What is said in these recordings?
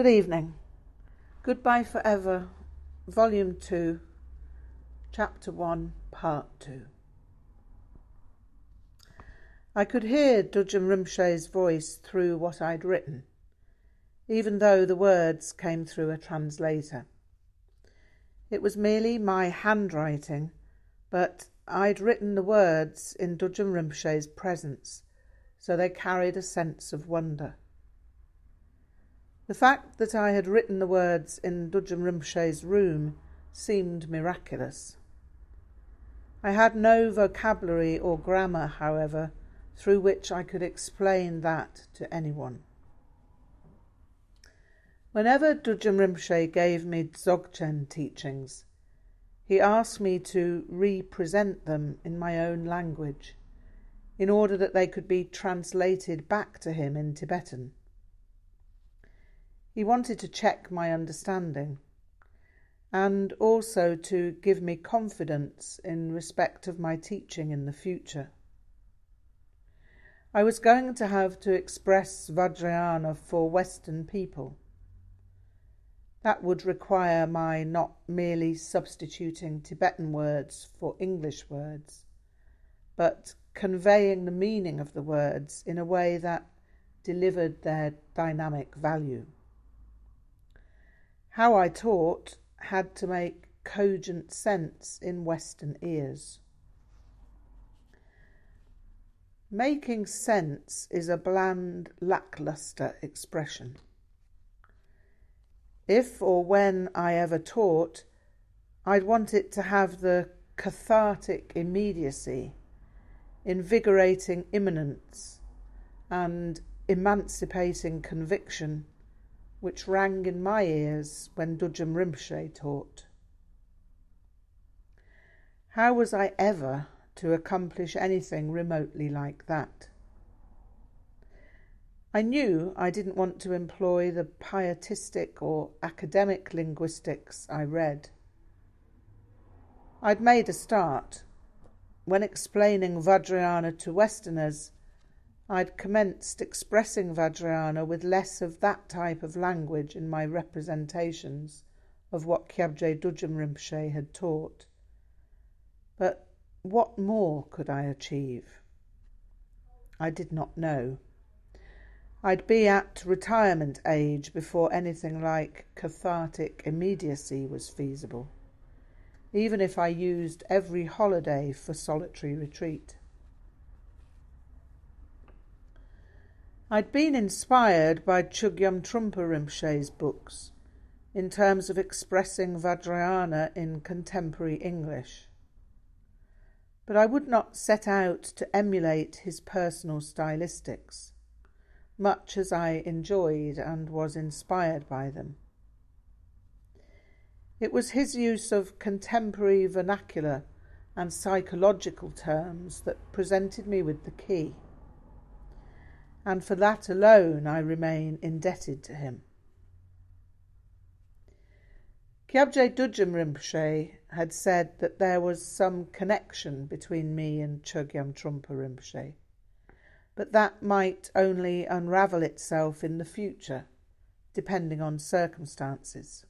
Good evening. Goodbye Forever, Volume 2, Chapter 1, Part 2. I could hear Dudjom Rinpoche's voice through what I'd written, even though the words came through a translator. It was merely my handwriting, but I'd written the words in Dudjom Rinpoche's presence, so they carried a sense of wonder. The fact that I had written the words in Dudjom Rinpoche's room seemed miraculous. I had no vocabulary or grammar, however, through which I could explain that to anyone. Whenever Dudjom Rinpoche gave me Dzogchen teachings, he asked me to represent them in my own language, in order that they could be translated back to him in Tibetan. He wanted to check my understanding and also to give me confidence in respect of my teaching in the future. I was going to have to express Vajrayana for Western people. That would require my not merely substituting Tibetan words for English words, but conveying the meaning of the words in a way that delivered their dynamic value. How I taught had to make cogent sense in Western ears. Making sense is a bland, lackluster expression. If or when I ever taught, I'd want it to have the cathartic immediacy, invigorating immanence, and emancipating conviction which rang in my ears when Dudjom Rinpoche taught. How was I ever to accomplish anything remotely like that? I knew I didn't want to employ the pietistic or academic linguistics I read. I'd made a start. When explaining Vajrayana to Westerners, I'd commenced expressing Vajrayana with less of that type of language in my representations of what Kyabje Dudjom Rinpoche had taught. But what more could I achieve? I did not know. I'd be at retirement age before anything like cathartic immediacy was feasible, even if I used every holiday for solitary retreat. I'd been inspired by Chogyam Trungpa Rinpoche's books in terms of expressing Vajrayana in contemporary English. But I would not set out to emulate his personal stylistics, much as I enjoyed and was inspired by them. It was his use of contemporary vernacular and psychological terms that presented me with the key and for that alone I remain indebted to him. Kyabje Dudjom Rinpoche had said that there was some connection between me and Chogyam Trungpa Rinpoche, but that might only unravel itself in the future, depending on circumstances.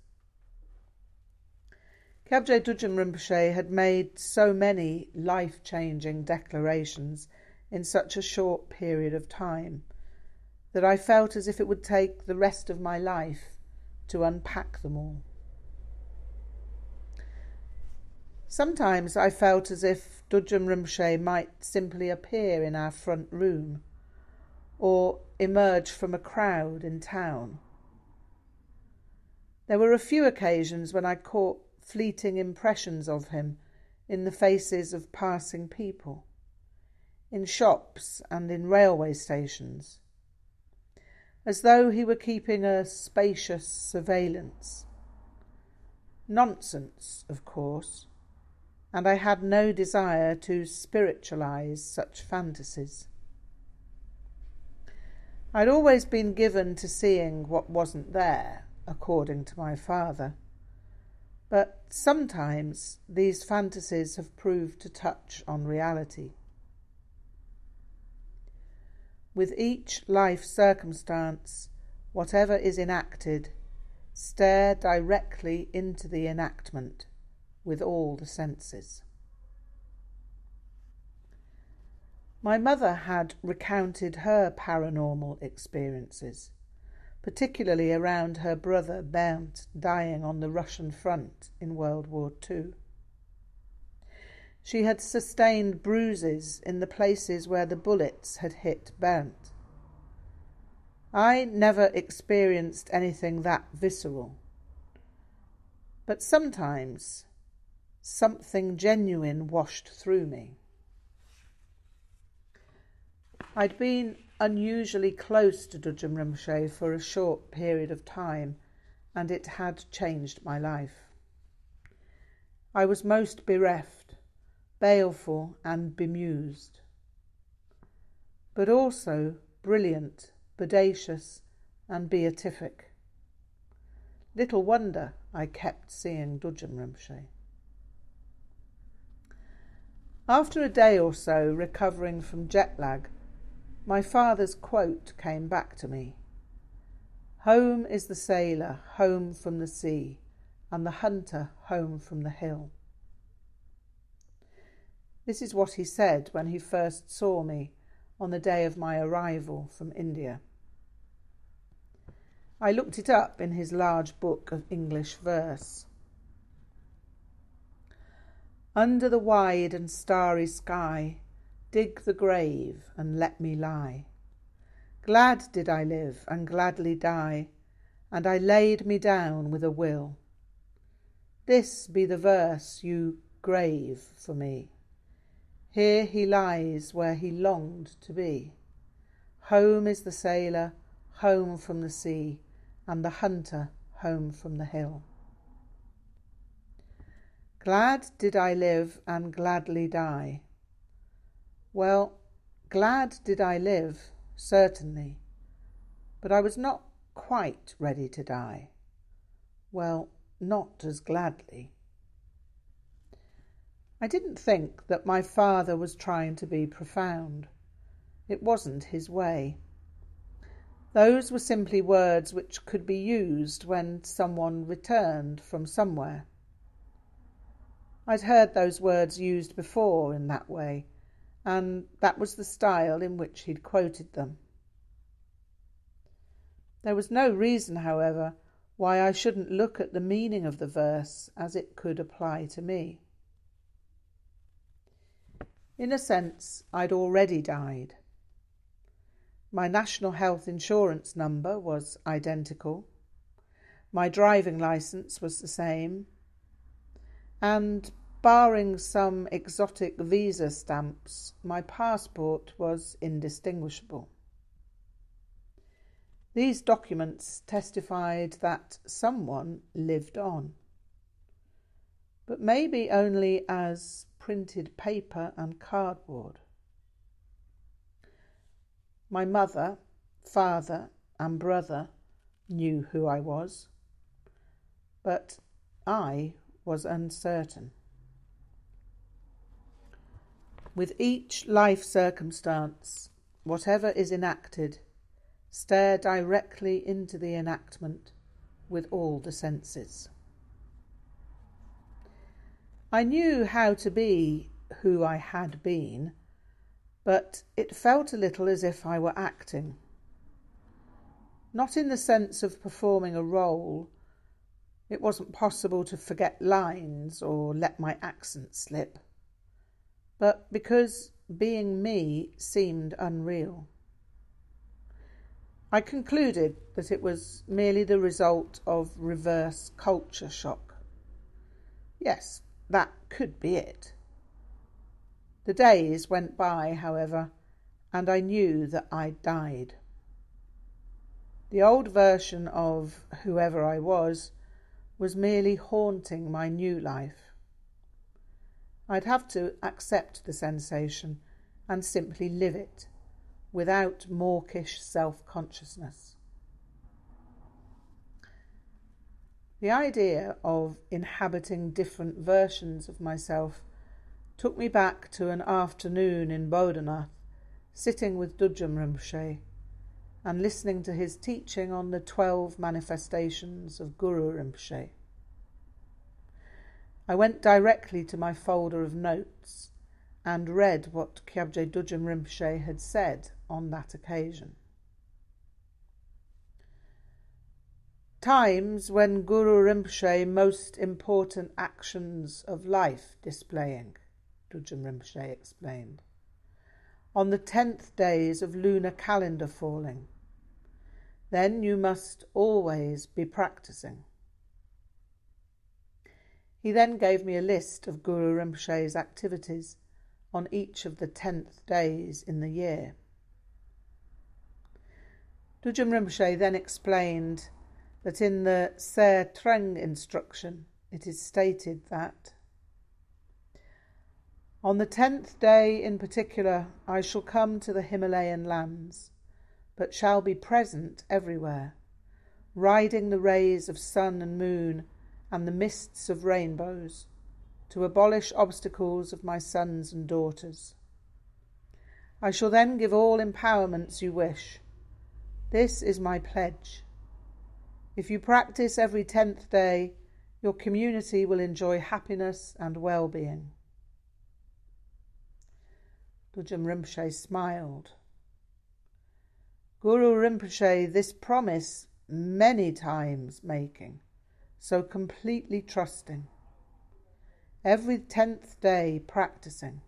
Kyabje Dudjom Rinpoche had made so many life changing declarations in such a short period of time that I felt as if it would take the rest of my life to unpack them all. Sometimes I felt as if Dudjom Rinpoche might simply appear in our front room or emerge from a crowd in town. There were a few occasions when I caught fleeting impressions of him in the faces of passing people in shops and in railway stations, as though he were keeping a spacious surveillance. Nonsense, of course, and I had no desire to spiritualize such fantasies. I'd always been given to seeing what wasn't there, according to my father. But sometimes these fantasies have proved to touch on reality. With each life circumstance, whatever is enacted stare directly into the enactment with all the senses. My mother had recounted her paranormal experiences, particularly around her brother Bernd dying on the Russian front in World War II. She had sustained bruises in the places where the bullets had hit Bernd. I never experienced anything that visceral. But sometimes something genuine washed through me. I'd been unusually close to Dudjom Rinpoche for a short period of time, and it had changed my life. I was most bereft, baleful, and bemused, but also brilliant bodacious, and beatific. Little wonder I kept seeing Dudjom Rinpoche. After a day or so recovering from jet lag, my father's quote came back to me. Home is the sailor home from the sea, and the hunter home from the hill. This is what he said when he first saw me on the day of my arrival from India. I looked it up in his large book of English verse. Under the wide and starry sky, dig the grave and let me lie. Glad did I live and gladly die, and I laid me down with a will. This be the verse you grave for me. Here he lies where he longed to be. Home is the sailor, home from the sea and the hunter home from the hill. Glad did I live and gladly die. Well, glad did I live, certainly, but I was not quite ready to die. Well, not as gladly. I didn't think that my father was trying to be profound. It wasn't his way. Those were simply words which could be used when someone returned from somewhere. I'd heard those words used before in that way, and that was the style in which he'd quoted them. There was no reason, however, why I shouldn't look at the meaning of the verse as it could apply to me. In a sense, I'd already died. My national health insurance number was identical. My driving licence was the same. And, barring some exotic visa stamps, my passport was indistinguishable. These documents testified that someone lived on, but maybe only as printed paper and cardboard. My mother, father, and brother knew who I was, but I was uncertain. With each life circumstance, whatever is enacted, stare directly into the enactment with all the senses. I knew how to be who I had been but it felt a little as if I were acting. Not in the sense of performing a role. It wasn't possible to forget lines or let my accent slip. But because being me seemed unreal. I concluded that it was merely the result of reverse culture shock. Yes, that could be it. The days went by, however, and I knew that I'd died. The old version of whoever I was was merely haunting my new life. I'd have to accept the sensation and simply live it without mawkish self consciousness. The idea of inhabiting different versions of myself took me back to an afternoon in Bodhanath, sitting with Dudjom Rinpoche, and listening to his teaching on the 12 manifestations of Guru Rinpoche. I went directly to my folder of notes and read what Kyabje Dudjom Rinpoche had said on that occasion. Times when Guru Rinpoche most important actions of life displaying, Dudjom Rinpoche explained. On the tenth days of lunar calendar falling, then you must always be practicing. He then gave me a list of Guru Rinpoche's activities on each of the tenth days in the year. Dudjom Rinpoche then explained that in the Ser Treng instruction it is stated that on the tenth day in particular I shall come to the Himalayan lands but shall be present everywhere, riding the rays of sun and moon and the mists of rainbows, to abolish obstacles of my sons and daughters. I shall then give all empowerments you wish. This is my pledge. If you practice every tenth day, your community will enjoy happiness and well being. Dudjom Rinpoche smiled. Guru Rinpoche this promise many times making, so completely trusting. Every tenth day practicing.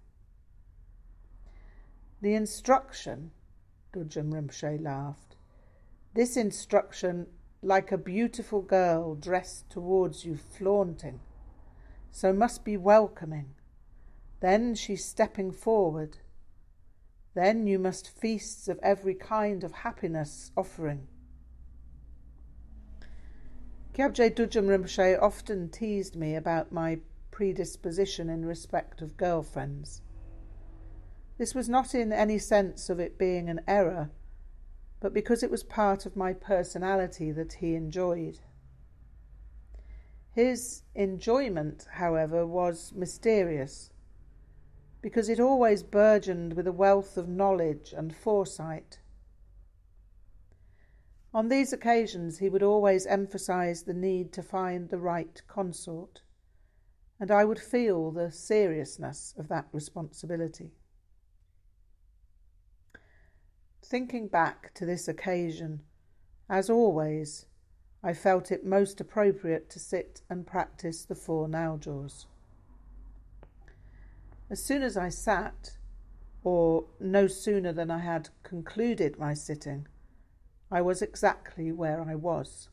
The instruction, Dudjom Rinpoche laughed, this instruction like a beautiful girl dressed towards you flaunting, so must be welcoming. Then she's stepping forward, then you must feasts of every kind of happiness offering. Kyabje Dudjom Rinpoche often teased me about my predisposition in respect of girlfriends. This was not in any sense of it being an error, but because it was part of my personality that he enjoyed. His enjoyment, however, was mysterious because it always burgeoned with a wealth of knowledge and foresight. On these occasions, he would always emphasize the need to find the right consort, and I would feel the seriousness of that responsibility. Thinking back to this occasion, as always, I felt it most appropriate to sit and practice the four Naljors. As soon as I sat, or no sooner than I had concluded my sitting, I was exactly where I was.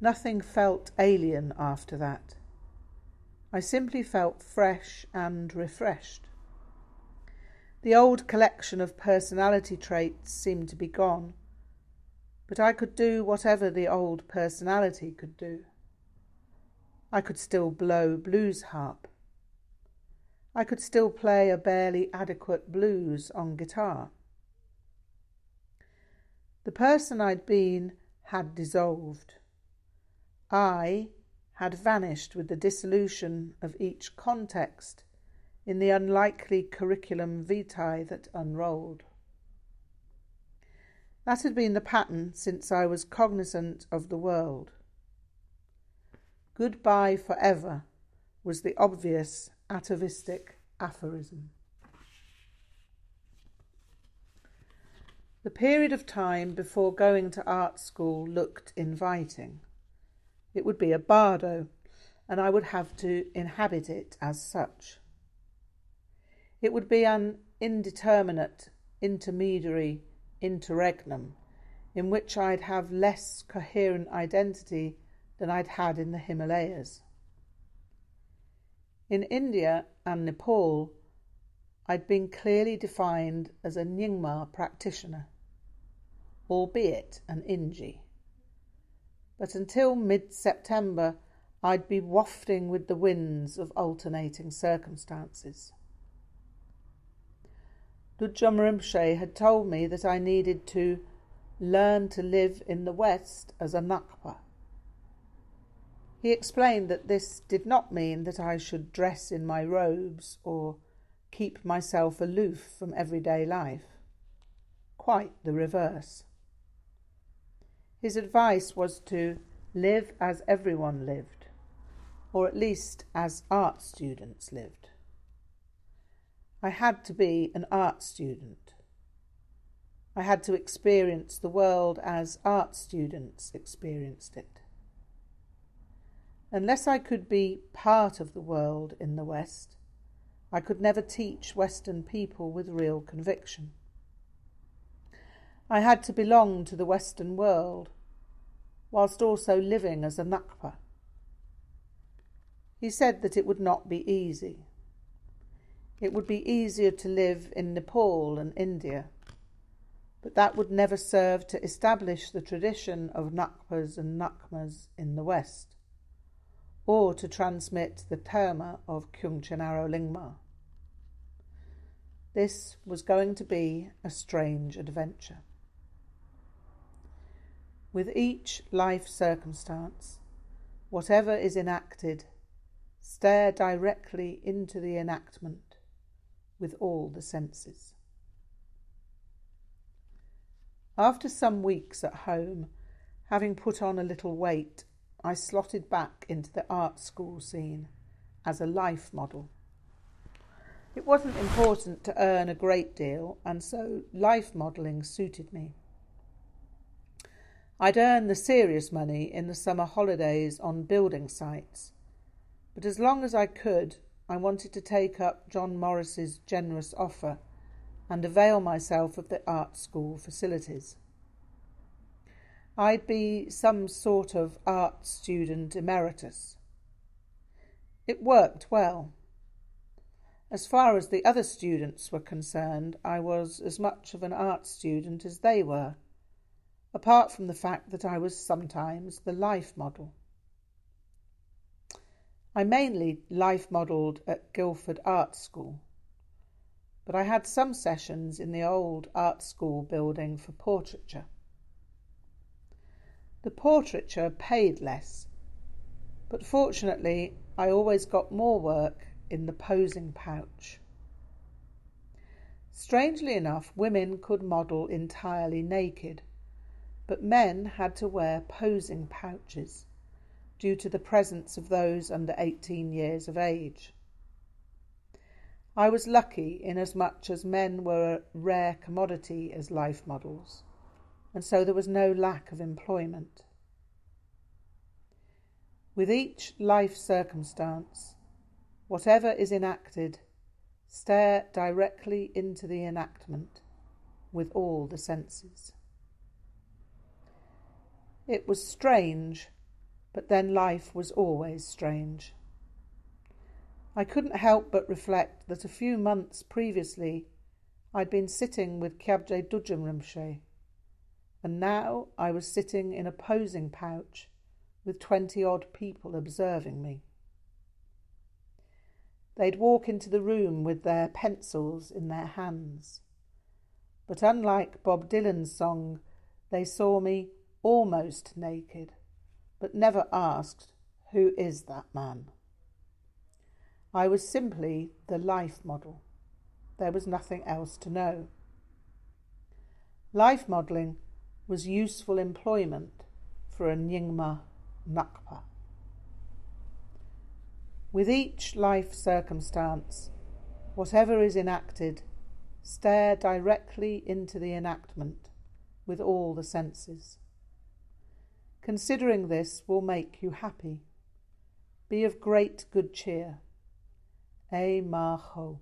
Nothing felt alien after that. I simply felt fresh and refreshed. The old collection of personality traits seemed to be gone, but I could do whatever the old personality could do. I could still blow blues harp. I could still play a barely adequate blues on guitar. The person I'd been had dissolved. I had vanished with the dissolution of each context in the unlikely curriculum vitae that unrolled. That had been the pattern since I was cognizant of the world. Goodbye forever was the obvious atavistic aphorism. The period of time before going to art school looked inviting. It would be a bardo, and I would have to inhabit it as such. It would be an indeterminate intermediary interregnum in which I'd have less coherent identity than I'd had in the Himalayas. In India and Nepal, I'd been clearly defined as a Nyingma practitioner, albeit an Inji. But until mid September, I'd be wafting with the winds of alternating circumstances. Dudjom Rinpoche had told me that I needed to learn to live in the West as a Ngakpa he explained that this did not mean that I should dress in my robes or keep myself aloof from everyday life. quite the reverse. His advice was to live as everyone lived, or at least as art students lived. I had to be an art student. I had to experience the world as art students experienced it. Unless I could be part of the world in the West, I could never teach Western people with real conviction. I had to belong to the Western world, whilst also living as a Ngakpa. He said that it would not be easy. It would be easier to live in Nepal and India, but that would never serve to establish the tradition of Ngakpas and Ngakmas in the West, or to transmit the Dharma of Khyungchen Aro Lingma. This was going to be a strange adventure. With each life circumstance, whatever is enacted, stare directly into the enactment with all the senses. After some weeks at home, having put on a little weight, I slotted back into the art school scene as a life model. It wasn't important to earn a great deal, and so life modelling suited me. I'd earn the serious money in the summer holidays on building sites, but as long as I could, I wanted to take up John Morris's generous offer and avail myself of the art school facilities. I'd be some sort of art student emeritus. It worked well. As far as the other students were concerned, I was as much of an art student as they were apart from the fact that I was sometimes the life model. I mainly life modelled at Guildford Art School, but I had some sessions in the old art school building for portraiture. The portraiture paid less, but fortunately I always got more work in the posing pouch. Strangely enough, women could model entirely naked but men had to wear posing pouches due to the presence of those under 18 years of age. I was lucky inasmuch as men were a rare commodity as life models, and so there was no lack of employment. With each life circumstance, whatever is enacted, stare directly into the enactment with all the senses. It was strange, but then life was always strange. I couldn't help but reflect that a few months previously I'd been sitting with Kyabje Dudjom Rinpoche, and now I was sitting in a posing pouch with twenty odd people observing me. They'd walk into the room with their pencils in their hands. But unlike Bob Dylan's song, they saw me almost naked, but never asked, Who is that man? I was simply the life model. There was nothing else to know. Life modelling was useful employment for a Nyingma Ngakpa. With each life circumstance, whatever is enacted, stare directly into the enactment with all the senses. Considering this will make you happy. Be of great good cheer. A Maho.